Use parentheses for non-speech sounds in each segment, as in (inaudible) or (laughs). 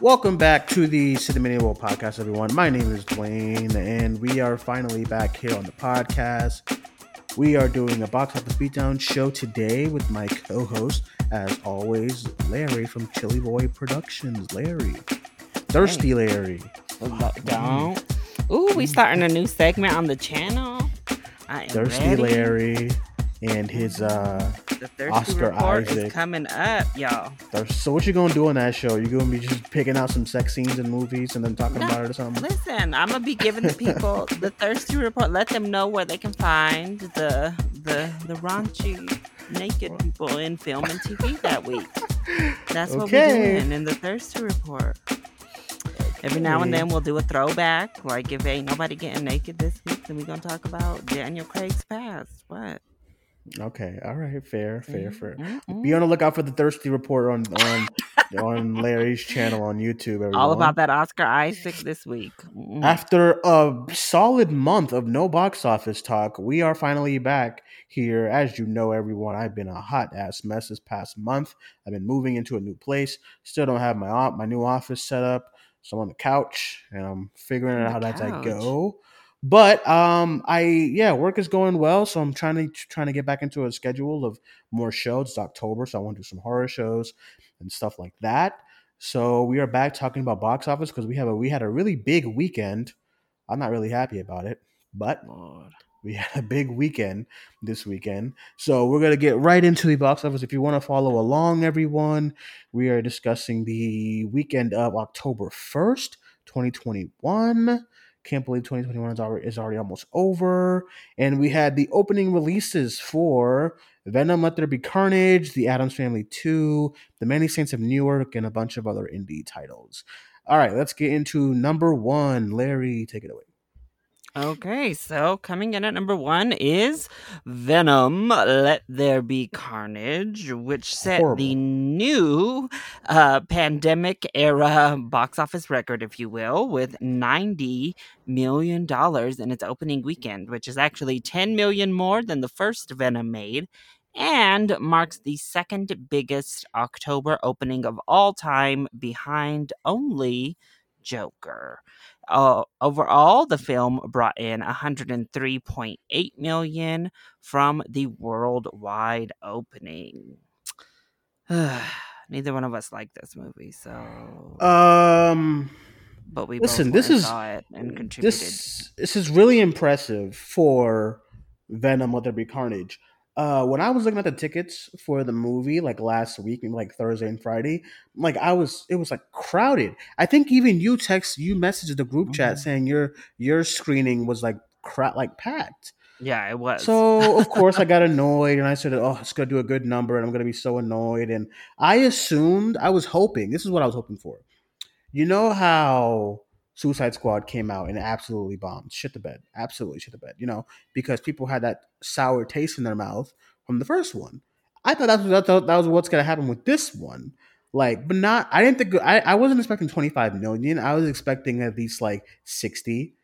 Welcome back to the Cinemania World Podcast, everyone. My name is Duane, and we are finally back here on the podcast. We are doing a box office beatdown show today with my co-host, as always, Larry from Chilly Boy Productions. Larry, thirsty Larry. Don't. Ooh, we starting a new segment on the channel. I am Thirsty ready. Larry and his uh The thirsty Oscar report Isaac. is coming up, y'all. So what you gonna do on that show? You gonna be just picking out some sex scenes in movies and then talking No, about it or something? Listen, I'm gonna be giving the people (laughs) the thirsty report. Let them know where they can find the the the raunchy naked people in film and TV that week. (laughs) That's what we're doing in the thirsty report. Every now and then we'll do a throwback. Like if ain't nobody getting naked this week, then we're gonna talk about Daniel Craig's past. What? Okay, all right, fair, fair, fair. mhm. Be on the lookout for the thirsty report on on on Larry's channel on YouTube. Everyone. All about that Oscar Isaac this week. Mm. After a solid month of no box office talk, we are finally back here. As you know, everyone, I've been a hot ass mess this past month. I've been moving into a new place. Still don't have my op- my new office set up. So I'm on the couch and I'm figuring On out how the that's I go. But um, I yeah, work is going well. So I'm trying to trying to get back into a schedule of more shows. It's October, so I want to do some horror shows and stuff like that. So we are back talking about box office because we have a we had a really big weekend. I'm not really happy about it, but Lord. we (laughs) had a big weekend this weekend. So we're gonna get right into the box office. If you want to follow along, everyone, we are discussing the weekend of October 1st, 2021. Can't believe 2021 is already, is already almost over. And we had the opening releases for Venom Let There Be Carnage, The Addams Family 2, The Many Saints of Newark, and a bunch of other indie titles. All right, let's get into number one. Larry, take it away. Okay, so coming in at number one is Venom Let There Be Carnage, which set Horrible. the new uh, pandemic era box office record, if you will, with $90 million in its opening weekend, which is actually 10 million more than the first Venom made. And marks the second biggest October opening of all time behind only Joker. Uh, overall, the film brought in 103.8 million from the worldwide opening. (sighs) Neither one of us liked this movie, so Um, but we listen, both this is- saw it and contributed. this this is really impressive for Venom Let There Be Carnage. Uh, when I was looking at the tickets for the movie, like last week, maybe like Thursday and Friday, like I was, it was like crowded. I think even you text, you messaged the group chat Mhm. saying your your screening was like crowd, like packed. yeah, it was. So of course I got annoyed and I said, "Oh, it's gonna do a good number," and I'm gonna be so annoyed. And I assumed, I was hoping, this is what I was hoping for. You know how Suicide Squad came out and absolutely bombed, shit the bed, absolutely shit the bed. You know because people had that sour taste in their mouth from the first one. I thought that was that, that was what's gonna happen with this one. Like, but not. I didn't think. I, I wasn't expecting 25 million. I was expecting at least like 60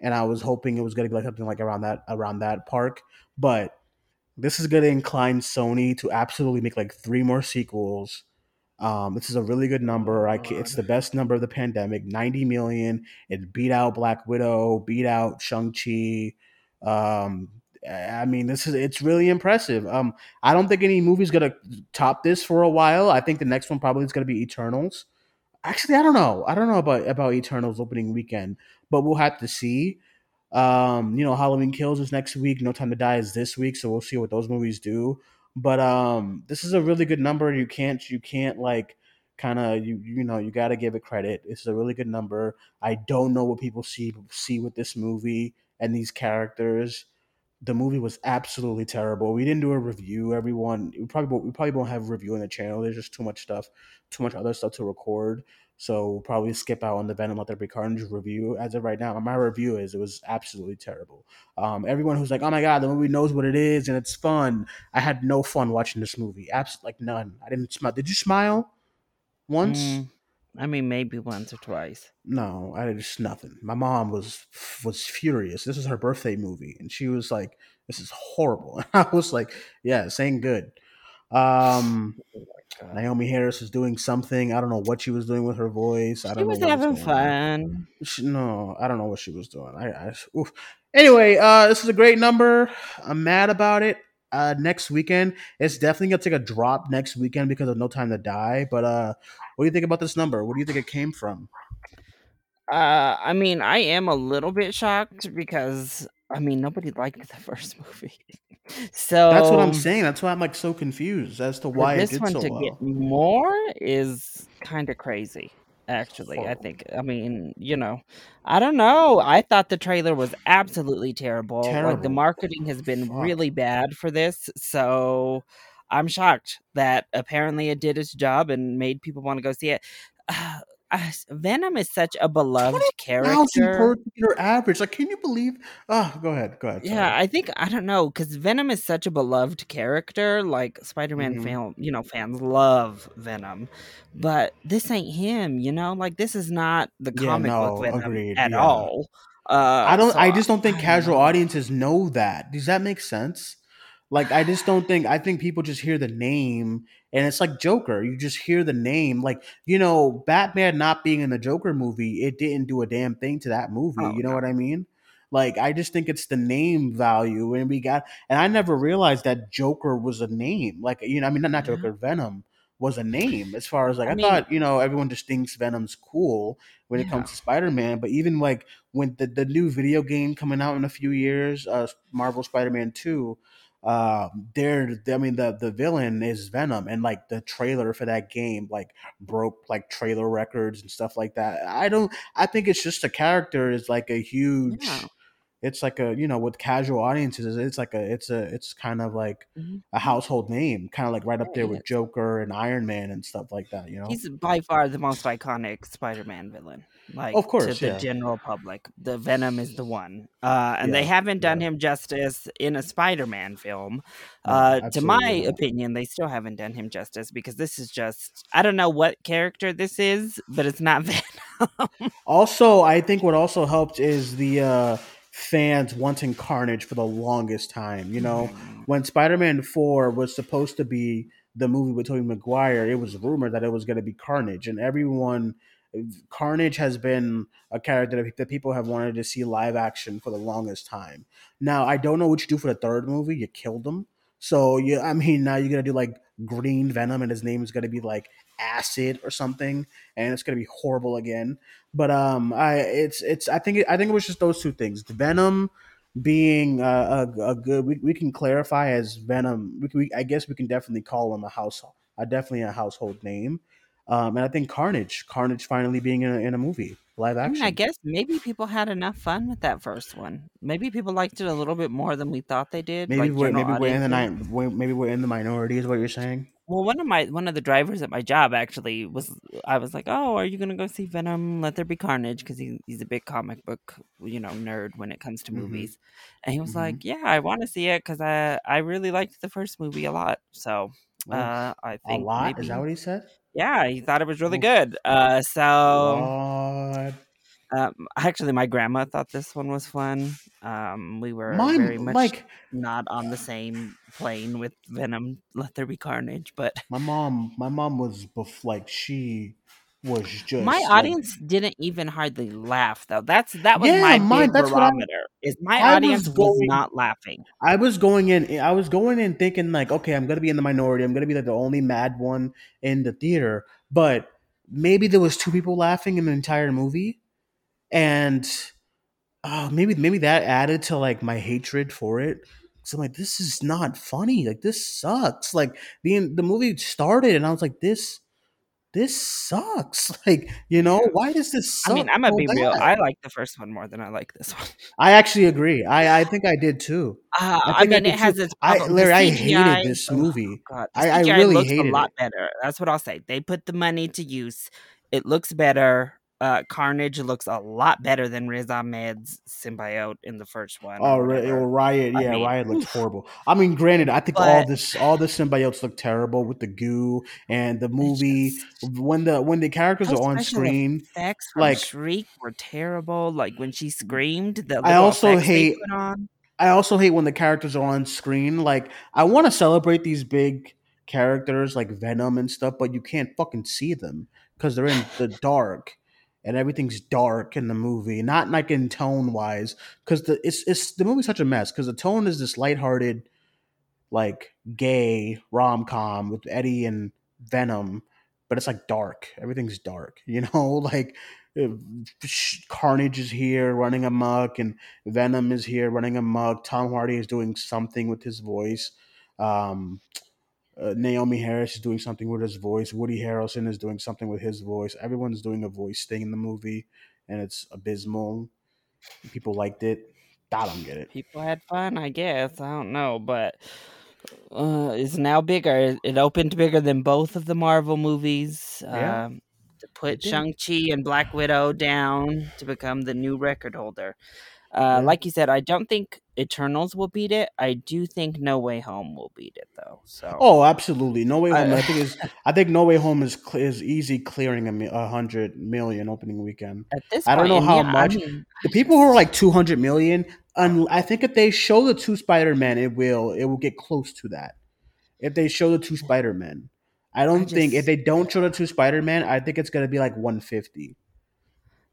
and I was hoping it was going to be like something like around that around that park. But this is going to incline Sony to absolutely make like three more sequels. Um, this is a really good number. I it's the best number of the pandemic. Ninety million. It beat out Black Widow, beat out Shang Chi. Um, I mean, this is it's really impressive. Um, I don't think any movie's gonna top this for a while. I think the next one probably is gonna be Eternals. Actually, I don't know. I don't know about about Eternals opening weekend, but we'll have to see. Um, you know, Halloween Kills is next week. No Time to Die is this week, so we'll see what those movies do. But um, this is a really good number. You can't you can't like kind of you you know you got to give it credit. It's a really good number. I don't know what people see see with this movie and these characters. The movie was absolutely terrible. We didn't do a review. Everyone, we probably we probably won't have a review on the channel. There's just too much stuff, too much other stuff to record. So we'll probably skip out on the Venom Let There Be Carnage review. As of right now, my review is it was absolutely terrible. Um, everyone who's like, "Oh my god, the movie knows what it is and it's fun," I had no fun watching this movie. Absolutely, like none. I didn't smile. Did you smile once? Mm, I mean, maybe once or twice. No, I did just nothing. My mom was was furious. This is her birthday movie, and she was like, "This is horrible." And (laughs) I was like, "Yeah, saying good." Um, Oh. Naomie Harris is doing something. I don't know what she was doing with her voice. I She don't know was having fun. She, no, I don't know what she was doing. I, I oof. anyway, uh, this is a great number. I'm mad about it. Uh, next weekend, it's definitely gonna take a drop next weekend because of No Time to Die. But uh, what do you think about this number? What do you think it came from? Uh, I mean, I am a little bit shocked because I mean nobody liked the (laughs) first movie, so That's what I'm saying. That's why I'm like so confused as to why it this did one so to well. get more is kind of crazy. Actually, I think. I mean, you know, I don't know. I thought the trailer was absolutely terrible. Like the marketing has been Fuck. really bad for this, so I'm shocked that apparently it did its job and made people want to go see it. (sighs) Uh, uh, Venom is such a beloved character. per average. Like, can you believe? Oh, go ahead. Go ahead. Yeah, sorry. I think I don't know because Venom is such a beloved character. Like Spider-Man Mhm. fan, you know, fans love Venom, but this ain't him. You know, like this is not the Yeah, comic no, book Venom agreed, at yeah. all. Uh, I don't. so I just don't think I casual know. audiences know that. Does that make sense? Like I just don't think I think people just hear the name and it's like Joker. You just hear the name. Like, you know, Batman not being in the Joker movie, it didn't do a damn thing to that movie. Oh, you know no. what I mean? Like I just think it's the name value and we got and I never realized that Joker was a name. Like, you know, I mean not, not mm-hmm. Joker. Venom was a name as far as like I, I mean, thought, you know, everyone just thinks Venom's cool when yeah. it comes to Spider-Man, but even like when the, the new video game coming out in a few years, uh Marvel Spider-Man 2, um they're i mean the the villain is venom and like the trailer for that game like broke like trailer records and stuff like that i don't i think it's just a character is like a huge yeah. it's like a you know with casual audiences it's like a it's a it's kind of like mm-hmm. a household name kind of like right up there with joker and iron man and stuff like that you know he's by far the most iconic spider-man villain like Of course, to the yeah. general public, the Venom is the one, uh, and they haven't done yeah. him justice in a Spider-Man film. Uh, to my not. opinion, they still haven't done him justice because this is just I don't know what character this is, but it's not (laughs) Venom. Also, I think what also helped is the uh, fans wanting Carnage for the longest time. You know, Mhm. when Spider Man 4 was supposed to be the movie with Tobey Maguire, it was rumored that it was going to be Carnage. And everyone, Carnage has been a character that, people have wanted to see live action for the longest time. Now, I don't know what you do for the third movie. You killed him. So, you, I mean, now you're going to do like Green Venom and his name is going to be like Acid or something. And it's going to be horrible again but um i it's it's i think i think it was just those two things the venom being a, a, a good we, we can clarify as venom we, we i guess we can definitely call him a household a definitely a household name um and i think carnage carnage finally being in a, in a movie live I, action mean, I guess maybe people had enough fun with that first one. Maybe people liked it a little bit more than we thought they did. maybe like we're maybe we're in the ni- maybe we're in the minority is what you're saying Well, one of my one of the drivers at my job actually was. I was like, "Oh, are you gonna go see Venom? Let There Be Carnage?" Because he, he's a big comic book, you know, nerd when it comes to Mhm. movies. And he was Mhm. like, "Yeah, I want to see it because I I really liked the first movie a lot." So. Uh, I think a lot maybe is that what he said yeah, he thought it was really good. Uh, so um, actually, my grandma thought this one was fun. Um, we were mine very much like not on the same plane with Venom. Let There Be Carnage, but my mom my mom was bef- like she was just my like, audience didn't even hardly laugh though. That's that was Yeah, my big that's what I- barometer. Is my I audience was, going- not laughing. I was going in. I was going in thinking like, okay, I'm gonna be in the minority. I'm gonna be like the only mad one in the theater. But maybe there was two people laughing in the entire movie, and uh, maybe maybe that added to like my hatred for it. So I'm like, this is not funny. Like this sucks. Like the the movie started, and I was like, this this sucks. (laughs) Like you know, why does this? Suck I mean, I'm gonna so be real. I like the first one more than I like this one. (laughs) I actually agree. I I think I did too. Uh, I I, think I mean, it has too. its I. Larry, I hated this oh, movie. God, I- I really looks hated a lot it. better. That's what I'll say. They put the money to use. It looks better. Uh, Carnage looks a lot better than Riz Ahmed's symbiote in the first one. Oh, or Ri- whatever. Riot, I yeah, mean, Riot looks (laughs) horrible. I mean, granted, I think all this, all the symbiotes look terrible with the goo and the movie. just- When the when the characters are on screen, effects like- Shriek were terrible. Like when she screamed, the I also hate- on. I also hate when the characters are on screen. Like, I want to celebrate these big characters like Venom and stuff, but you can't fucking see them because they're in the dark and everything's dark in the movie. Not like in tone wise, because the it's it's the movie's such a mess because the tone is this lighthearted, like gay rom com with Eddie and Venom, but it's like dark. Everything's dark, (laughs) you know, like. uh, Carnage is here running amok, and Venom is here running amok. Tom Hardy is doing something with his voice. Um, uh, Naomie Harris is doing something with his voice. Woody Harrelson is doing something with his voice. Everyone's doing a voice thing in the movie, and it's abysmal. People liked it. I don't get it. People had fun, I guess. I don't know, but uh, it's now bigger. It opened bigger than both of the Marvel movies. Yeah, Um, to put. Shang Chi and Black Widow down to become the new record holder. Uh, Yeah. like you said, I don't think Eternals will beat it. I do think No Way Home will beat it, though. So Oh, absolutely. No Way Home. I, I- think is. (laughs) I think No Way Home is is easy clearing a, a hundred million opening weekend. at this point, I don't know how yeah, much- I'm- The people who are like two hundred million, un, I think if they show the two Spider Man, it will it will get close to that. If they show the two Spider Men, I don't think if they don't show the two Spider Man, I think it's gonna be like one fifty.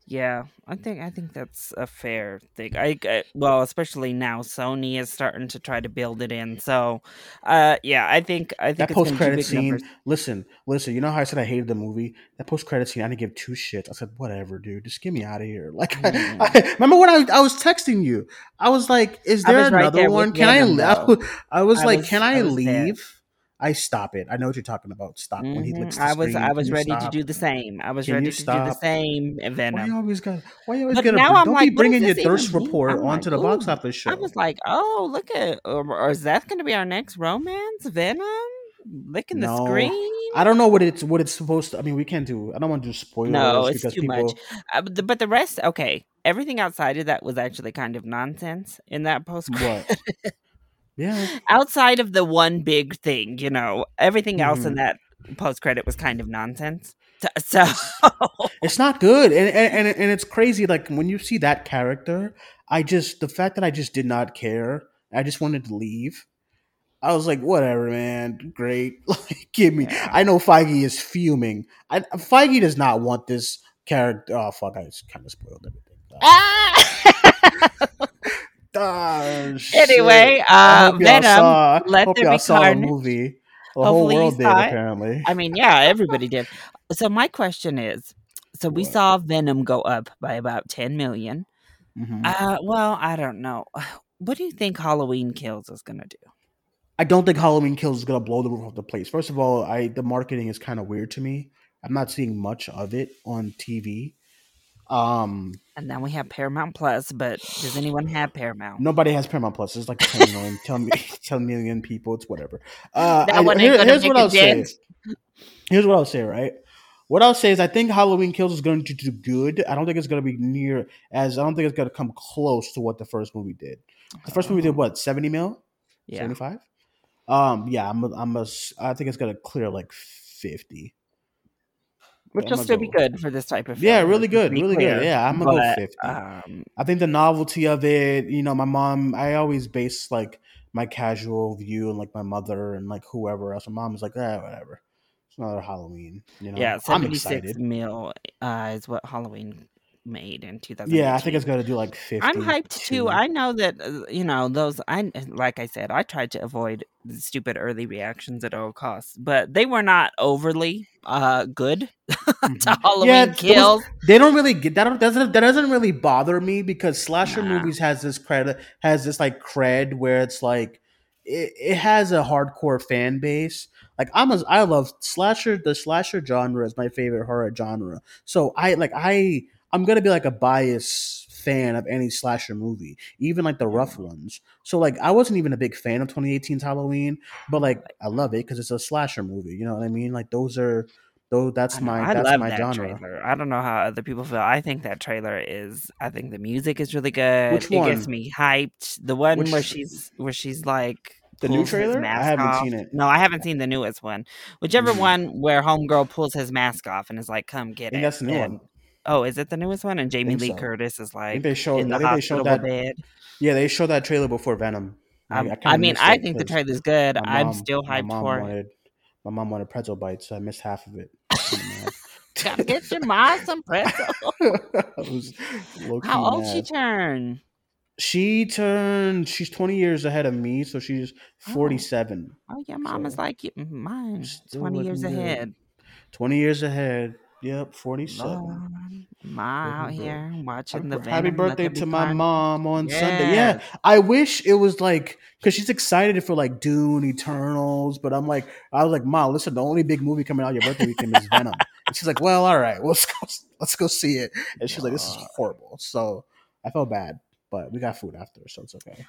Yeah, I think I think that's a fair thing. I, I well, especially now Sony is starting to try to build it in. So, uh, yeah, I think I think That post credit scene. numbers. Listen, listen. You know how I said I hated the movie? That post credit scene, I didn't give two shits. I said, whatever, dude. Just get me out of here. (laughs) Like, Mm. I, remember when I, I was texting you? I was like, is there right another there one? (laughs) Can I? I, was- I was I like, can I, I there. I stop it. I know what you're talking about. Stop when he Mhm. licks the I was screen. I was ready to do the same. I was Can ready to do the stop? same Why Venom. you always got? Why you always But get? now Don't I'm be like, bringing your thirst report I'm onto like, the box office show. I was like, oh, look at, or, or is that going to be our next romance? Venom licking the No, screen? I don't know what it's what it's supposed to. I mean, we can't do. I don't want to do spoilers No, it's because too people. much. Uh, but, the, but the rest, okay. Everything outside of that was actually kind of nonsense in that post. What? (laughs) Yeah. outside of the one big thing, you know, everything else in Mhm. that post credit was kind of nonsense. (laughs) So, It's not good, and, and and and it's crazy. Like when you see that character, I just the fact that I just did not care. I just wanted to leave. I was like, whatever, man. Great, (laughs) like give me. Yeah. I know Feige is fuming. I, Feige does not want this character. Oh fuck! I just kind of spoiled everything. Ah! (laughs) Shit. anyway, uh, Venom. saw. Let There Be saw Carnage. the movie. The Hopefully whole world did it. apparently. I mean, yeah, everybody did. So my question is, so we What? saw Venom go up by about ten million. Mhm. Uh, well, I don't know. (sighs) What do you think Halloween Kills is gonna do? I don't think Halloween Kills is gonna blow the roof off the place. First of all, I the marketing is kind of weird to me. I'm not seeing much of it on TV. Um, And then we have Paramount Plus, but does anyone have Paramount? nobody has Paramount Plus. It's like 10 million, 10, (laughs) 10 million people. It's whatever. Uh, That I- one here- here's what a I'll say. Here's what I'll say. Right. What I'll say is I think Halloween Kills is going to do good. I don't think it's going to be near as I don't think it's going to come close to what the first movie did. The first movie did what 70 mil. Yeah. 75 um yeah i'm a, i'm a s- i think it's gonna clear like 50 Which I'm will still be good for this type of film. yeah really good really clear. good yeah i'm gonna But, go 50 Um, i think the novelty of it you know my mom i always base like my casual view and like my mother and like whoever else. My mom is like eh, whatever. It's another halloween you know? Yeah, i'm seventy six excited. mil uh, is what Halloween made in two thousand. yeah i think it's gonna do like 50 I'm hyped too. I know that uh, you know those. I like I said, I tried to avoid the stupid early reactions at all costs, but they were not overly uh good (laughs) to Halloween Yeah, kills. they don't really get that don't- doesn't that doesn't really bother me because slasher Nah. movies has this credit has this like cred where it's like it, it has a hardcore fan base like i'm a i love slasher the slasher genre is my favorite horror genre so i like i i'm gonna be like a bias fan of any slasher movie even like the rough ones so like i wasn't even a big fan of 2018's halloween but like i love it because it's a slasher movie you know what i mean like those are those that's my I that's my that genre trailer. I don't know how other people feel. I think that trailer is. I think the music is really good. Which one? It gets me hyped. The one Which- where she's where she's like The new trailer? I haven't off. seen it. No, I haven't seen the newest one. Whichever Mm. one where Homegirl pulls his mask off and is like, "Come get I think it." that's the new And- one. Oh, is it the newest one? And Jamie Lee so. Curtis is like they showed. in the I they hospital showed that. bed. Yeah, they showed that trailer before Venom. Um, kinda I mean, I it think the trailer's good. my I'm mom- still hyped mom for it. wanted- my mom wanted pretzel bites, so I missed half of it. (laughs) Gotta get your mom some pretzel. (laughs) How old mad. she turn? She turned. She's twenty years ahead of me, so she's forty-seven. Oh, oh your mom so is like mine. Twenty years good. ahead. Twenty years ahead. Yep, 47. Ma out here watching happy, the Happy birthday to my mom on yes. Sunday. Yeah, I wish it was like because she's excited for like Dune, Eternals, but I'm like, I was like, Mom, listen, the only big movie coming out your birthday weekend is Venom. and she's like, Well, all right, let's (laughs) go, let's go see it. And she's like, This is horrible. So I felt bad, but we got food after, so it's okay.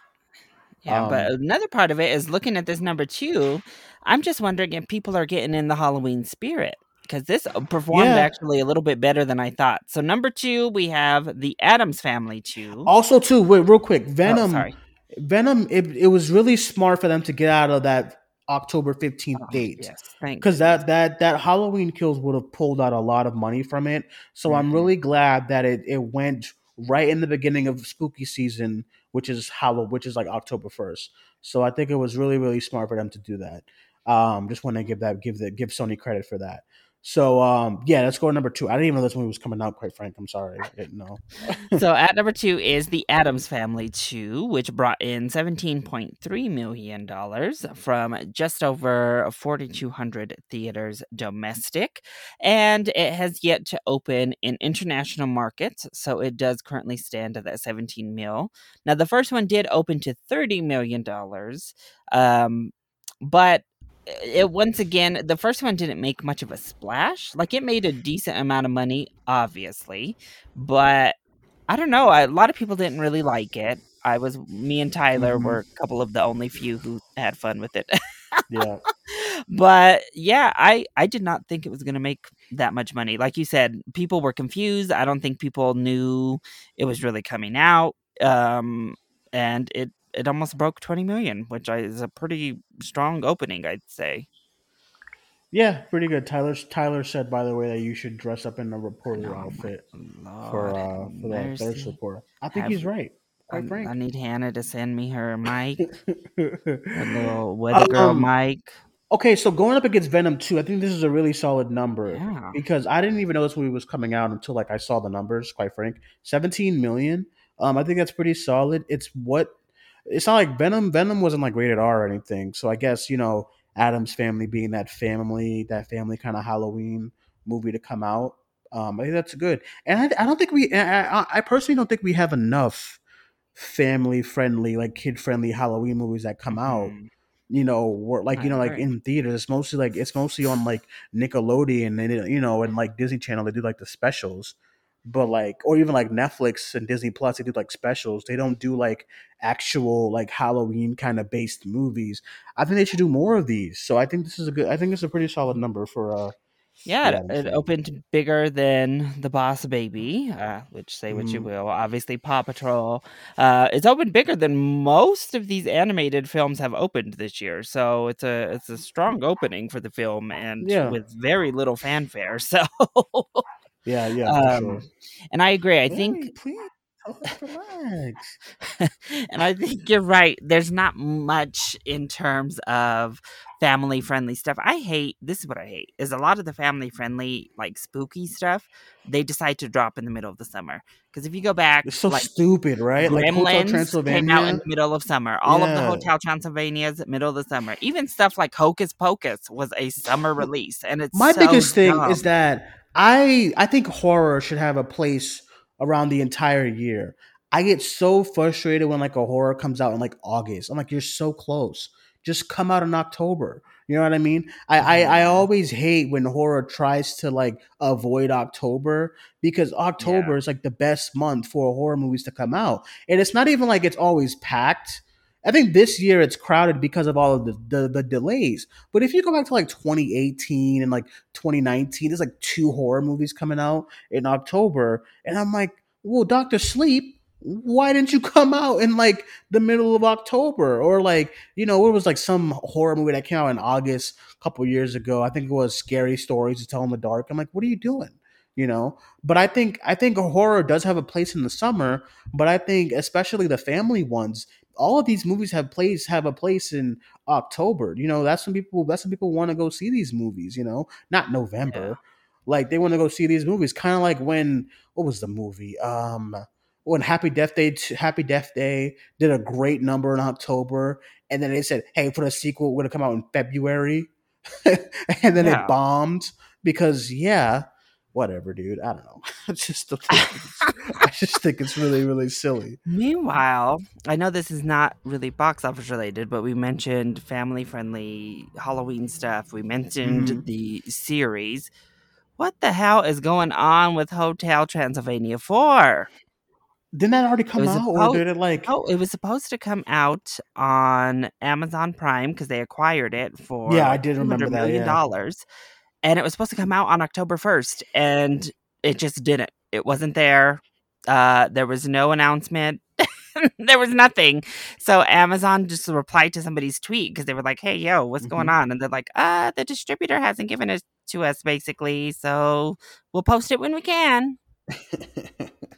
Yeah, um, but another part of it is looking at this number two. I'm just wondering if people are getting in the Halloween spirit because this uh, performed yeah. actually a little bit better than I thought. So number two, we have the Addams Family two. Also, too, wait, real quick, oh, Venom. Oh, sorry. Venom. It, it was really smart for them to get out of that October fifteenth oh, date. Yes, because that that that Halloween Kills would have pulled out a lot of money from it. So mm-hmm. I'm really glad that it it went right in the beginning of spooky season, which is Halloween, which is like October first. So I think it was really really smart for them to do that. Um, just want to give that give the give Sony credit for that. So um, yeah, let's go number two. I didn't even know this movie was coming out. Quite frank, I'm sorry, I didn't know. (laughs) so at number two is the Addams Family Two, which brought in 17.3 million dollars from just over 4,200 theaters domestic, and it has yet to open in international markets. So it does currently stand at that 17 mil. Now the first one did open to 30 million dollars. Um, but it once again the first one didn't make much of a splash. Like it made a decent amount of money obviously but i don't know. A lot of people didn't really like it. I was me and tyler mm-hmm. were a couple of the only few who had fun with it. Yeah. (laughs) But yeah i i did not think it was going to make that much money. Like you said people were confused. I don't think people knew it was really coming out um and it it almost broke 20 million, which is a pretty strong opening, I'd say. Yeah, pretty good. Tyler Tyler said, by the way, that you should dress up in a reporter oh outfit for uh, for the thirst report. I think Have, he's right. Quite I, frank. I need Hannah to send me her mic, a (laughs) little weather girl um, mic. Okay, so going up against Venom 2, I think this is a really solid number yeah. because I didn't even know this movie was coming out until like I saw the numbers. Quite frank, 17 million. Um, I think that's pretty solid. It's what it's not like Venom. Venom wasn't like rated R or anything. So I guess you know Addams Family being that family, that family kind of Halloween movie to come out. Um, I think that's good. And I, I don't think we. I, I, personally don't think we have enough family friendly, like kid friendly Halloween movies that come out. Mm. You know, like you know, like in theaters. It's mostly like it's mostly on like Nickelodeon and you know, and like Disney Channel. They do like the specials but like or even like Netflix and Disney Plus, they do like specials. They don't do like actual like Halloween kind of based movies. I think they should do more of these. So I think this is a good. I think it's a pretty solid number for. uh yeah, yeah it, it opened bigger than the Boss Baby, uh, which say what mm. you mm-hmm. will. Obviously, Paw Patrol. Uh, it's opened bigger than most of these animated films have opened this year. So it's a it's a strong opening for the film, and yeah. with very little fanfare. (laughs) So Yeah, yeah. Um, sure. And I agree. I think. Please, relax. (laughs) and I think you're right. There's not much in terms of family friendly stuff. I hate this is what I hate is a lot of the family friendly like spooky stuff they decide to drop in the middle of the summer. Because if you go back, it's so like, stupid, right? Like Hotel Transylvania came out in the middle of summer. All yeah. of the Hotel Transylvania's middle of the summer. Even stuff like Hocus Pocus was a summer release, and it's my so biggest dumb. thing is that I I think horror should have a place around the entire year. I get so frustrated when like a horror comes out in like August. I'm like, you're so close. Just come out in October. You know what I mean? I, I, I always hate when horror tries to like avoid October because October yeah. is like the best month for horror movies to come out. And it's not even like it's always packed. I think this year it's crowded because of all of the, the, the delays. But if you go back to like 2018 and like 2019, there's like two horror movies coming out in October, and I'm like, well, Doctor Sleep, why didn't you (laughs) come out in like the middle of October or like you know it was like some horror movie that came out in August a couple years ago. I think it was Scary Stories to Tell in the Dark. I'm like, what are you doing? You know but i think i think horror does have a place in the summer but i think especially the family ones all of these movies have place have a place in October. You know, that's when people that's when people want to go see these movies. You know, not November. Yeah. Like they want to go see these movies. Kind of like when what was the movie? Um, when Happy Death Day, Happy Death Day did a great number in October, and then they said, "Hey, for the sequel, we're gonna come out in February," (laughs) and then Yeah. it bombed because yeah, whatever, dude. I don't know. (laughs) (laughs) It's just I just think it's really really silly. Meanwhile, I know this is not really box office related, but we mentioned family friendly Halloween stuff. We mentioned Mhm. the series. What the hell is going on with Hotel Transylvania 4? Didn't that already come out, or did it like? Oh, it was supposed to come out on Amazon Prime because they acquired it for Yeah, I did remember $200 that, million yeah. And it was supposed to come out on October first, and it just didn't. It wasn't there. Uh, there was no announcement. (laughs) there was nothing. So Amazon just replied to somebody's tweet because they were like, "Hey, yo, what's going Mhm. on?" And they're like, "Uh, the distributor hasn't given it to us, basically. So we'll post it when we can."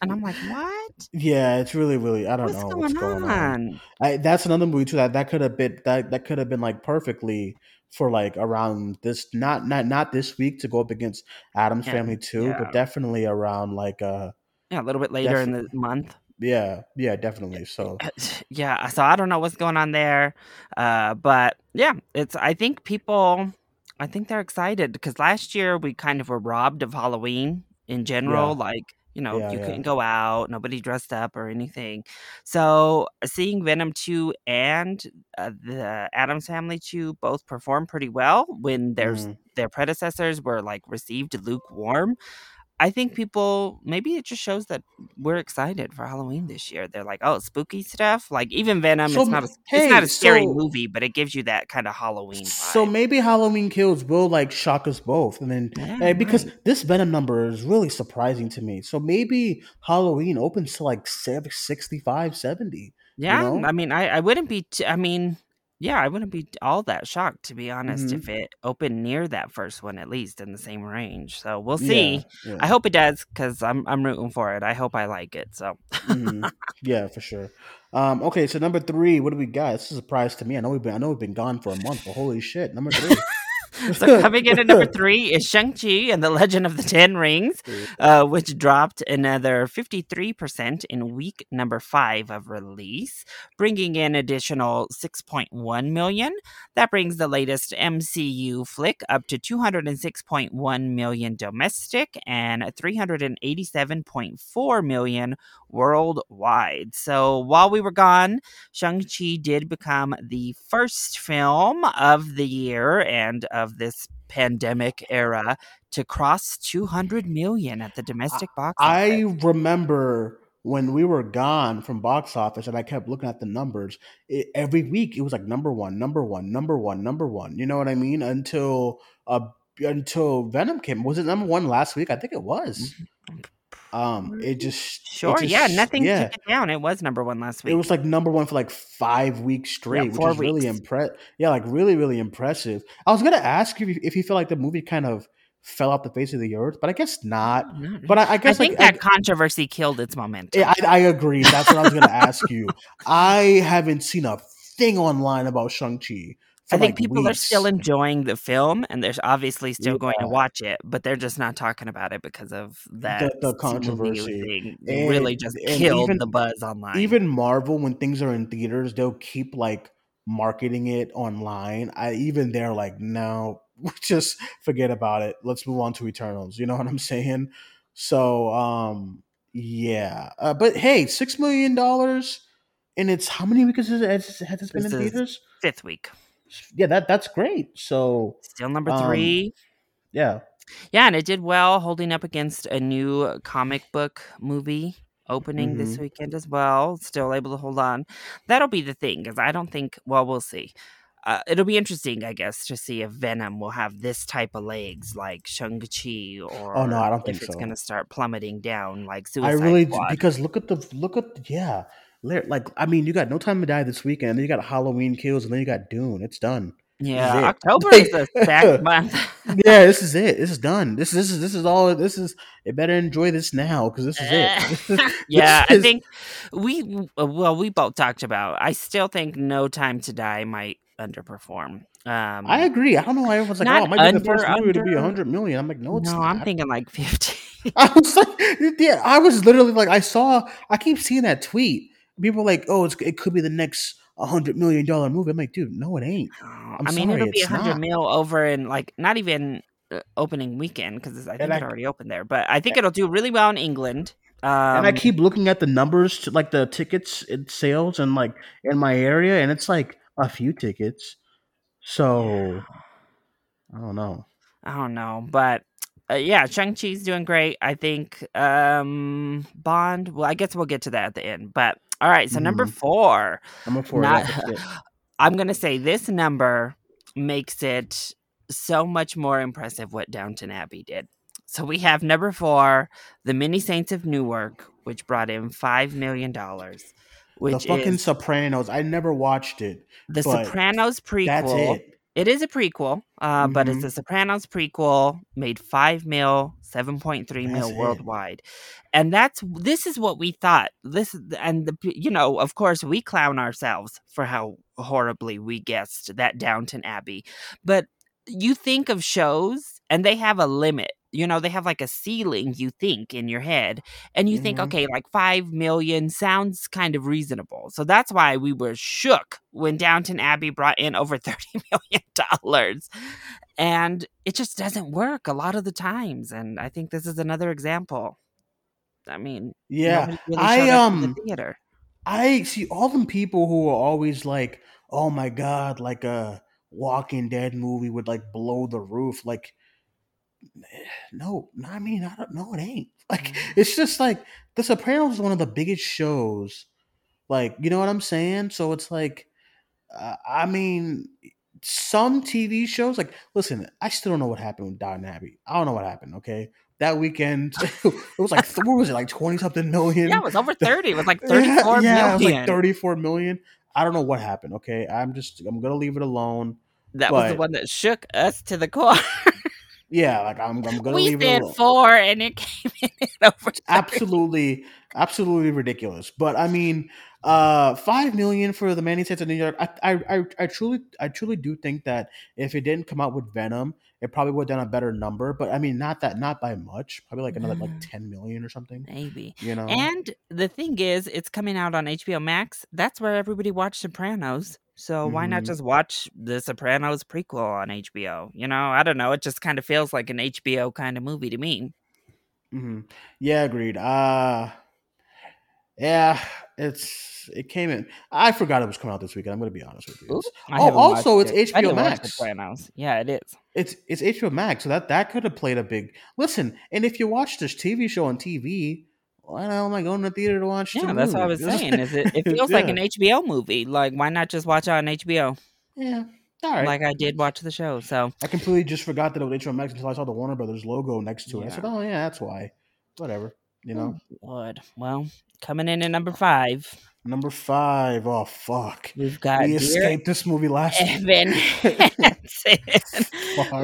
And I'm like, "What? yeah, it's really really. I don't What's know going, what's going on. on?" I, that's another movie too that that could have been that that could have been like perfectly for like around this not not not this week to go up against Addams Yeah, Family too, yeah. but definitely around like uh Yeah, a little bit later in the month. yeah yeah definitely so (sighs) yeah, so I don't know what's going on there, uh, but yeah, it's. I think people, I think they're excited because last year we kind of were robbed of Halloween in general. Yeah. Like you know, Yeah, you yeah. couldn't go out, nobody dressed up or anything. So seeing Venom two and uh, the Addams Family two both perform pretty well when there's mm, their predecessors were like received lukewarm. I think people maybe it just shows that we're excited for Halloween this year. They're like, oh, spooky stuff. Like even Venom, So, it's not a, hey, it's not a scary so- movie, but it gives you that kind of Halloween vibe. so maybe Halloween Kills will like shock us both, and then Yeah, eh, because right. this Venom number is really surprising to me. So maybe Halloween opens to like 65, 70. yeah, know? I mean, I, I wouldn't be. T- I mean, yeah, I wouldn't be all that shocked to be honest Mhm. if it opened near that first one at least in the same range. So we'll see. yeah. I hope it does because I'm I'm rooting for it. I hope I like it. So Mhm. Yeah, for sure. Um, okay, so number three, what do we got? This is a surprise to me. I know we've been I know we've been gone for a month, but holy shit, number three. (laughs) so coming in at number (laughs) three is Shang-Chi and the Legend of the Ten Rings, uh, which dropped another 53% in week number five of release, bringing in additional 6.1 million. That brings the latest MCU flick up to 206.1 million domestic and 387.4 million worldwide. So while we were gone, Shang-Chi did become the first film of the year and of this pandemic era to cross 200 million at the domestic box I office. remember when we were gone from box office and I kept looking at the numbers, it, every week it was like number one, number one, number one, number one. You know what I mean? Until uh until Venom came. Was it number one last week? I think it was. Um, it just it Sure, yeah, nothing Yeah, took it down. It was number one last week. it was like number one for like five weeks straight, four which is really weeks. impressive. Yeah, like really, really impressive. I was gonna ask you if, if you feel like the movie kind of fell off the face of the earth, but I guess not. But I, I I think like, that controversy killed its momentum. Yeah, I, I agree. That's what I was going to ask you. (laughs) I haven't seen a thing online about Shang Chi. I think people are still enjoying the film, and they're obviously still going to watch it, but they're just not talking about it because of that the CMU controversy. And- really just killed even- the buzz online. even Marvel when things are in theaters, they'll keep like marketing it online. I even they're like, no, (laughs) just forget about it. Let's move on to Eternals. You know what I'm saying? So, um, yeah. Uh, but hey, six million dollars, and it's how many weeks has it, has, been This in theaters? Fifth week, Yeah, that that's great. So, still number Um, three. yeah. Yeah, and it did well, holding up against a new comic book movie opening this Mm-hmm. weekend as well. Still able to hold on. That'll be the thing, because I don't think. Well, we'll see. Uh, it'll be interesting, I guess, to see if Venom will have this type of legs like Shang Chi, or Oh, no, I don't if think it's so. going to start plummeting down like Suicide I really Squad. because look at the look at yeah, like I mean, you got No Time to Die this weekend, then you got Halloween Kills, and then you got Dune. It's done. Yeah, October is a (laughs) stacked month. yeah, this is it. This is done. This this is this is all. This is. You better enjoy this now because this is it. (laughs) (laughs) yeah, I think we well we both talked about. I still think No Time to Die might underperform. Um, I agree. I don't know why everyone's like, "Oh, it might under, be the first movie under, to be hundred million. I'm like, "No, it's no." Not. I'm thinking like fifty. I was like, yeah, I was literally like, I saw. I keep seeing that tweet. People like, "Oh, it could be the next." a hundred million dollar movie. I'm like, dude, no, it ain't. (sighs) I'm i mean, sorry, it'll be a hundred mil over in like not even uh, opening weekend because I think it already opened there. But I think it'll do really well in England. Um, and I um, keep looking at the numbers to like the tickets and sales and like in my area, and it's like a few tickets. So I don't know. I don't know, but uh, yeah, Shang Chi's doing great. I think um Bond. Well, I guess we'll get to that at the end. But all right, so mm. number four. Number four. Not, (sighs) I'm gonna say this number makes it so much more impressive what Downton Abbey did. So we have number four, The Many Saints of Newark, which brought in five million dollars. Which the fucking Sopranos. I never watched it. The Sopranos prequel. That's it. It is a prequel, uh, mm-hmm. but it's mm-hmm. a Sopranos prequel. Made five mil, seven point three mil worldwide, and that's this is what we thought. This and the you know, of course, we clown ourselves for how horribly we guessed that Downton Abbey, but you think of shows and they have a limit you know they have like a ceiling you think in your head and you mm-hmm. think okay like 5 million sounds kind of reasonable. So that's why we were shook when downton abbey brought in over (laughs) 30 million dollars and it just doesn't work a lot of the times and i think this is another example. I mean yeah really i um the theater. I see all them people who are always like oh my god like a walking dead movie would like blow the roof like no, I mean, I don't know. It ain't (laughs) like mm-hmm. it's just like The Sopranos is one of the biggest shows. Like, you know what I'm saying? So it's like, uh, I mean, some TV shows. Like, listen, I still don't know what happened with Downton Abbey. I don't know what happened. Okay, that weekend (laughs) it was like what was it like twenty something million? Yeah, it was over (laughs) thirty. It was like thirty four yeah, yeah, it was like thirty four million. I don't know what happened. Okay, I'm just I'm gonna leave it alone. That but, was the one that shook us to the core. Yeah, like I'm, I'm gonna we leave it four, and it (laughs) came in over. Absolutely, absolutely ridiculous. But I mean, uh, five million for the Many Saints of New York. I, I, I, I, truly, I truly do think that if it didn't come out with Venom, it probably would have done a better number. But I mean, not that, not by much. Probably like another like ten million or something. Maybe you know. And the thing is, it's coming out on HBO Max. That's where everybody watched Sopranos. So why not mm-hmm. just watch the Sopranos prequel on HBO? You know, I don't know. It just kind of feels like an HBO kind of movie to me. Mm-hmm. Yeah, agreed. Uh yeah, it's it came in. I forgot it was coming out this weekend. I'm going to be honest with you. oh, also it's it. HBO Max. Yeah, it is. It's it's HBO Max, so that that could have played a big listen. And if you watch this TV show on TV, why the hell am I going to the theater to watch? Yeah, that's what I was saying. Is it? It (laughs) feels yeah. like an HBO movie. Like, why not just watch it on HBO? Yeah. All right. Like I did watch the show, so I completely just forgot that it was HBO Max until I saw the Warner Brothers logo next to it. Yeah. I said, "Oh yeah, that's why." Whatever, you know. Oh, what? Well, coming in at number five. Number five. Oh fuck. We've got we escaped this movie last Evan (laughs) Hansen,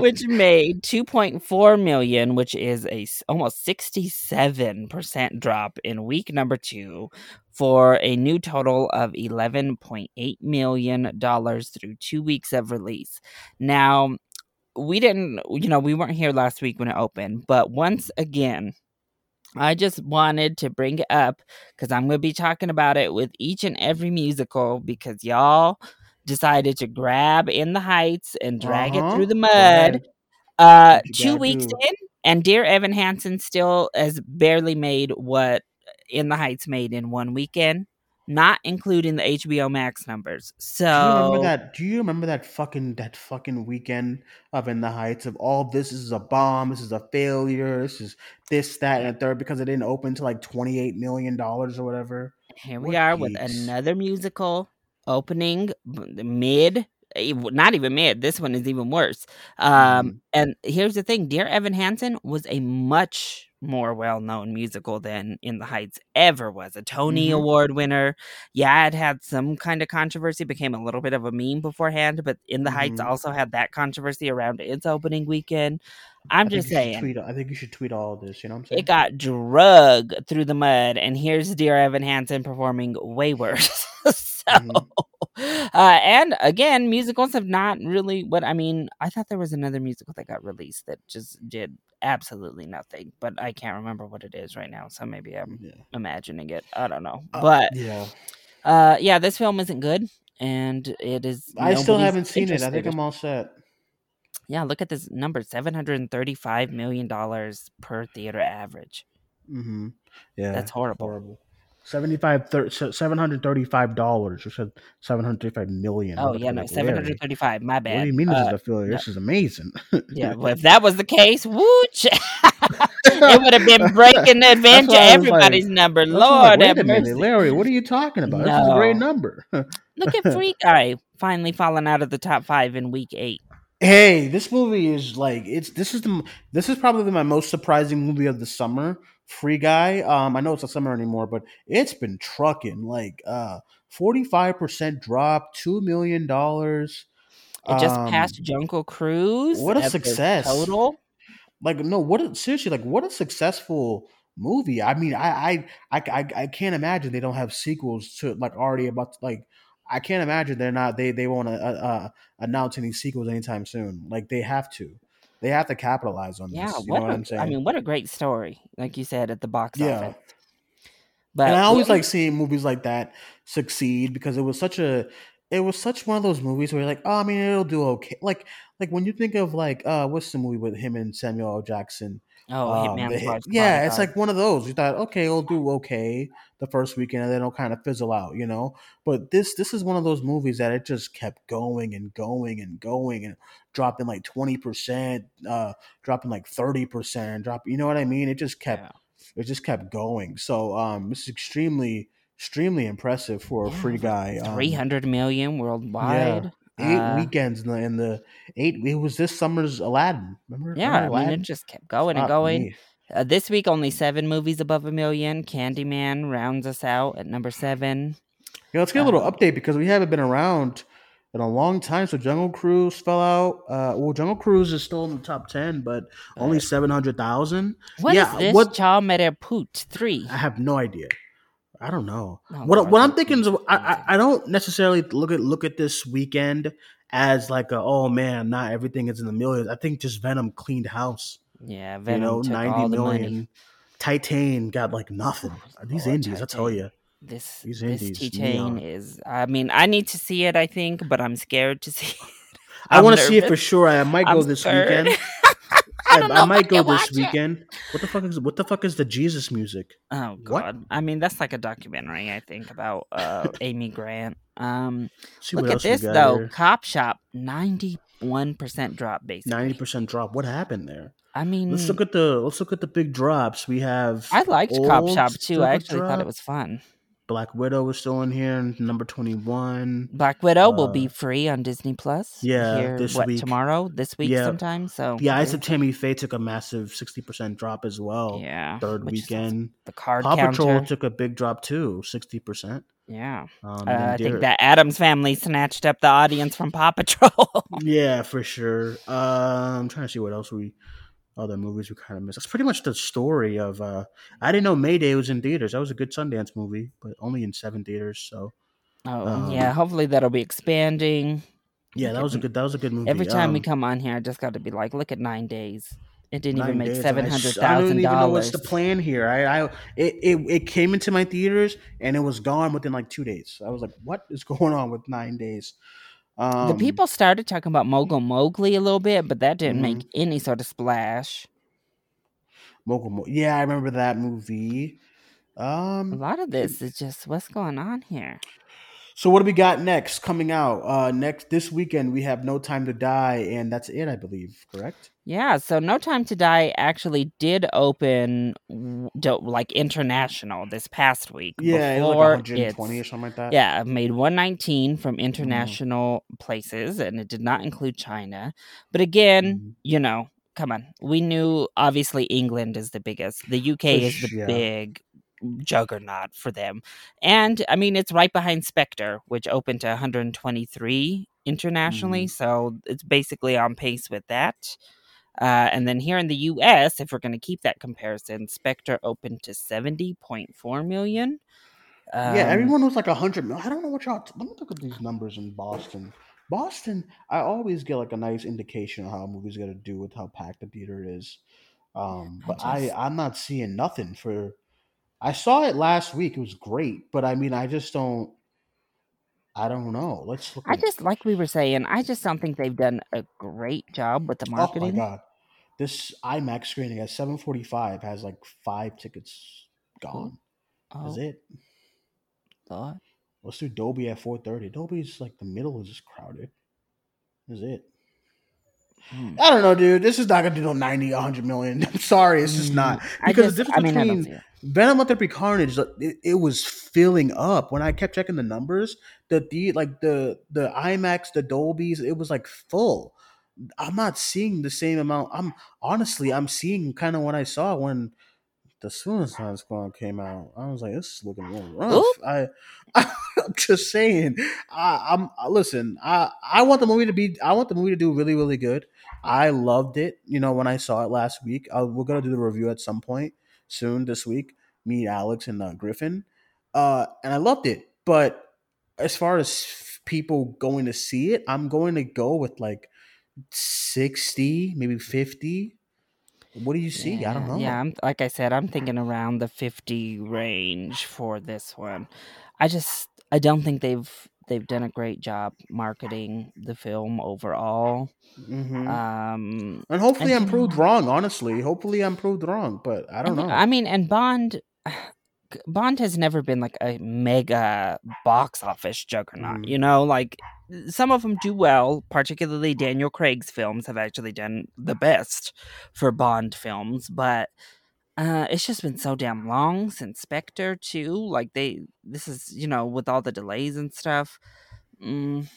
which made 2.4 million, which is a almost 67% drop in week number 2 for a new total of 11.8 million dollars through 2 weeks of release. Now, we didn't, you know, we weren't here last week when it opened, but once again, I just wanted to bring it up because I'm going to be talking about it with each and every musical because y'all decided to grab In the Heights and drag uh-huh. it through the mud. Uh, two weeks do. in, and Dear Evan Hansen still has barely made what In the Heights made in one weekend not including the HBO Max numbers. So do you remember that? Do you remember that fucking that fucking weekend of In the Heights of all this is a bomb, this is a failure, this is this, that, and a third because it didn't open to like twenty eight million dollars or whatever. Here we what are with another musical opening mid not even mid. This one is even worse. Um, Mhm. and here's the thing: Dear Evan Hansen was a much more well-known musical than In the Heights ever was. A Tony Mhm. Award winner. Yeah, it had some kind of controversy. Became a little bit of a meme beforehand, but In the Heights Mhm. also had that controversy around its opening weekend. I'm just saying. Tweet, I think you should tweet all of this. You know what I'm saying? It got drug through the mud, and here's Dear Evan Hansen performing way worse. (laughs) so, Mhm. uh, and again, musicals have not really. What I mean, I thought there was another musical that got released that just did absolutely nothing, but I can't remember what it is right now. So maybe I'm yeah. imagining it. I don't know, Uh, but yeah, uh, yeah, this film isn't good, and it is. I still haven't seen it. I think. I'm all set. Yeah, look at this number: seven hundred and thirty-five million dollars per theater average. hmm Yeah, That's horrible. horrible. 75 thir- so $735 you said 735 million Oh yeah, no, like, seven Larry, hundred thirty-five. My bad. what do you mean this is Uh, a failure no. this is amazing (laughs) yeah, well, if that was the case, wooch, (laughs) it would have been (laughs) breaking the adventure I like- everybody's number. That's why I'm Lord like, wait a minute larry what are you talking about this is a great number Look at Free Guy finally falling out of the top five in week eight. Hey this movie is like it's this is the this is probably my most surprising movie of the summer free guy um i know it's not summer anymore but it's been trucking like uh 45% drop $2 million It just Um, passed Jungle Cruise. what a success. Total. like no what a, seriously like what a successful movie i mean I, I i i i can't imagine they don't have sequels to like already about to, like i can't imagine they're not they they won't uh, uh announce any sequels anytime soon like they have to they have to capitalize on Yeah, this you what know what i'm saying I mean, what a great story, like you said at the box Yeah. office. But and I always like seeing movies like that succeed because it was such a it was such one of those movies where you're like, oh, I mean, it'll do okay. Like like when you think of like uh what's the movie with him and Samuel L. Jackson? Oh, Um, Hitman's yeah, it's like one of those. You thought, okay, it'll do okay the first weekend, and then it'll kind of fizzle out, you know. But this this is one of those movies that it just kept going and going and going and dropping like twenty percent, uh, dropping like thirty percent, drop. You know what I mean? It just kept Yeah. it just kept going. So um, this is extremely extremely impressive for a Yeah, free guy. Um, Three hundred million worldwide. Eight Uh, weekends in the, in the eight. It was this summer's Aladdin. Remember? Yeah, Remember I mean, Aladdin? it just kept going and going. Uh, this week, only seven movies above a million. Candyman rounds us out at number seven. Yeah, let's get a little Um, update because we haven't been around in a long time. So Jungle Cruise fell out. Uh, well, Jungle Cruise is still in the top ten, but only Uh, seven hundred thousand. What is yeah, this? what- Chao Put three. I have no idea. I don't know. Oh, what what I'm thinking is I, I. Don't necessarily look at look at this weekend as like a, oh man, not everything is in the millions. I think just Venom cleaned house. Yeah, you Venom know, took ninety all the money. Titane got like nothing. Oh, These Lord, indies, I tell you. This These this indies, T Chain neon. is. I mean, I need to see it. I think, but I'm scared to see. (laughs) it. I want to see it for sure. I might go I'm this scared. weekend. (laughs) I don't know. I might go this watch it. weekend. What the fuck is what the fuck is the Jesus music? Oh What? God! I mean, that's like a documentary. I think about uh, (laughs) Amy Grant. Um, See look what at else this though. here. Cop Shop, ninety-one percent drop. Basically, Ninety percent drop. What happened there? I mean, Let's look at the let's look at the big drops. We have I liked Cop Shop too. I I a actually thought it was fun. Black Widow is still in here, number twenty one. Black Widow will be Uh, free on Disney Plus. yeah, here, this what week. tomorrow? This week Yeah. sometime. So Yeah, Eyes of Tammy Faye took a massive sixty percent drop as well. Yeah, Third weekend. the card Paw counter. Patrol took a big drop too, sixty percent. yeah, Um, uh, I think that Addams family snatched up the audience from Paw Patrol. (laughs) Yeah, for sure. Uh, I'm trying to see what else we other movies we kind of missed. That's pretty much the story of. uh I didn't know Mayday was in theaters. That was a good Sundance movie, but only in seven theaters. So oh Um, yeah, hopefully that'll be expanding. yeah, that was a good. That was a good movie. Every time we Um, come on here, I just got to be like, look at nine days. It didn't even make Days, I I don't even know what's the plan here. I, I it, it it came into my theaters and it was gone within like two days. I was like, what is (laughs) going on with nine days? Um, the people started talking about Mogul Mowgli a little bit, but that didn't Mm-hmm. make any sort of splash. Mogul Mo- yeah, I remember that movie. A Um, lot of this is just what's going on here. So what do we got next coming out? Uh next this weekend we have No Time to Die and that's it, I believe, correct? Yeah, so No Time to Die actually did open do- like international this past week. Yeah, was like 120 or something like that. Yeah, made 119 from Mm-hmm. international places, and it did not include China. But again, Mhm. you know, come on. We knew obviously England is the biggest. The UK is the yeah. big juggernaut for them. And I mean, it's right behind Spectre, which opened to 123 internationally. Mhm. So it's basically on pace with that. Uh, and then here in the US, if we're going to keep that comparison, Spectre opened to 70.4 million. yeah, Um, everyone was like 100 mil. I don't know what y'all. Let me look at these numbers in Boston. Boston, I always get like a nice indication of how a movie's gonna do with how packed the theater is. Um, but I, just- I'm not seeing nothing for. I saw it last week. It was great, but I mean, I just don't. I don't know. Let's look. I just like we were saying. I just don't think they've done a great job with the marketing. Oh my god, this IMAX screening at 7:45 has like five tickets gone. oh, Is it? Lord. Let's do Dolby at 4:30. Dolby's like the middle is just crowded. Is it? Hmm. I don't know, dude. This is not gonna do no 90, 100 million. (laughs) I'm sorry, it's just not. Mm, Because the just, I difference mean, I don't between. Venom Let There Be Carnage, like, it, it was filling up. When I kept checking the numbers, the, the like the the IMAX, the Dolby's, it was like full. I'm not seeing the same amount. I'm honestly, I'm seeing kind of what I saw when the Suicide Squad came out. I was like, this is looking a little rough. Oop. I, (laughs) I'm just saying. I, I'm listen. I I want the movie to be. I want the movie to do really really good. I loved it. You know when I saw it last week. I, we're gonna do the review at some point soon this week. Me, Alex, and uh, Griffin. Uh, and I loved it. But as far as people going to see it, I'm going to go with like sixty, maybe fifty. What do you see? I don't Yeah, know. Yeah, I'm, like I said, I'm thinking around the 50 range for this one. I just, I don't think they've they've done a great job marketing the film overall. Mhm. Um, And hopefully And I'm proved wrong, honestly. Hopefully I'm proved wrong, but I don't and, know. I mean, and Bond, Bond has never been like a mega box office juggernaut. You know, like some of them do well. Particularly Daniel Craig's films have actually done the best for Bond films, but uh, it's just been so damn long since Spectre too. Like they, this is you know with all the delays and stuff. Mm.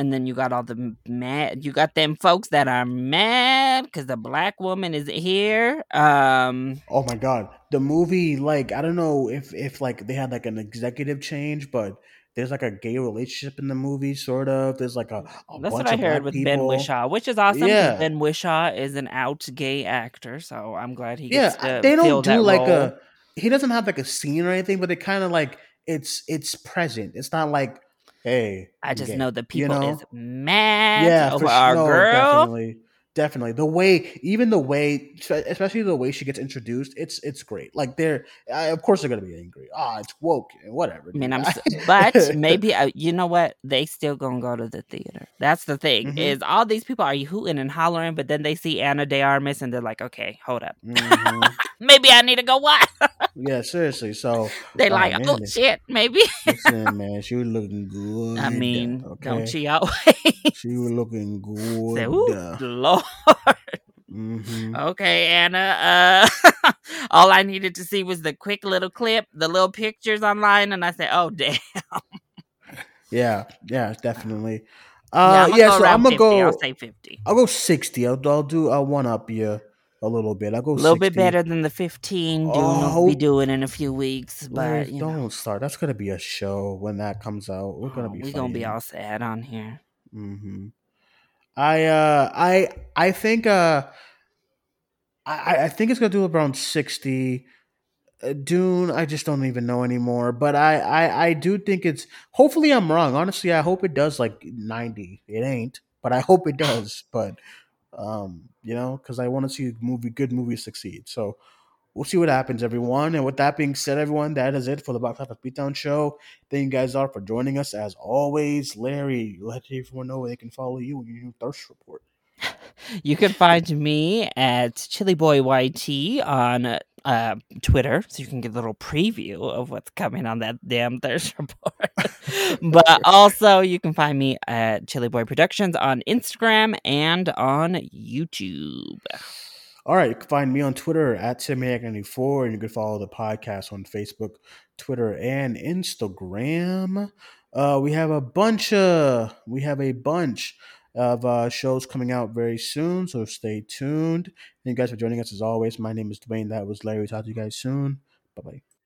And then you got all the mad. You got them folks that are mad because the black woman is here. Um, oh my god. The movie, like, I don't know if if like they had like an executive change, but there's like a gay relationship in the movie, sort of. There's like a, a That's what I heard with people. Ben Whishaw, which is awesome. Yeah. Ben Whishaw is an out gay actor, so I'm glad he Yeah, to they don't do like role. a he doesn't have like a scene or anything, but they kind of like it's it's present. It's not like, hey, I just gay. know the you people know? is mad yeah, over our sure. Girl. definitely, definitely. The way, even the way, especially the way she gets introduced, it's it's great. Like they're, I, of course, they're gonna be angry. Ah, it's woke and whatever. I mean. I'm, s- (laughs) but maybe (laughs) uh, you know what? They still gonna go to the theater. That's the thing. Mhm. Is all these people are hooting and hollering, but then they see Ana de Armas and they're like, okay, hold up, Mhm. (laughs) maybe I need to go watch. Yeah, seriously. So they Oh, like, oh shit, maybe. listen, man, she was looking good. I mean, okay, don't she always She was looking good. say, ooh, Lord. hmm Okay, Ana. Uh, (laughs) all I needed to see was the quick little clip, the little pictures online, and I said, "Oh (laughs) damn!" Yeah, yeah, definitely. yeah, Uh, I'm yeah, gonna go so I'm gonna 50. I'll go. say fifty. I'll go sixty. I'll, I'll do. I'll one up you a little bit. I'll go A little 60. bit better than the fifteen Dune Oh, be doing in a few weeks, but you don't know, start. That's gonna be a show when that comes out. We're gonna oh, be. we gonna be all sad on here. hmm I uh I I think uh I I think it's gonna do around sixty. Uh, Dune, I just don't even know anymore. But I, I I do think it's. Hopefully, I'm wrong. Honestly, I hope it does like ninety. It ain't, but I hope it does. But um, you know, because I want to see movie good movies succeed. So we'll see what happens, everyone. And with that being said, everyone, that is it for the Box Office Beatdown Show. Thank you guys all for joining us as always. Larry, let everyone know where they can follow you and your new thirst report. (laughs) You can find me at ChillyBoyYT on uh, Twitter, so you can get a little preview of what's coming on that damn thirst (laughs) report. (laughs) but also, you can find me at Chilly Boy Productions on Instagram and on YouTube. All right, you can find me on Twitter at Timmac94, and you can follow the podcast on Facebook, Twitter, and Instagram. Uh, we have a bunch of we have a bunch of uh, shows coming out very soon, so stay tuned. Thank you guys for joining us as always. My name is Duane. That was Larry. Talk to you guys soon. Bye bye.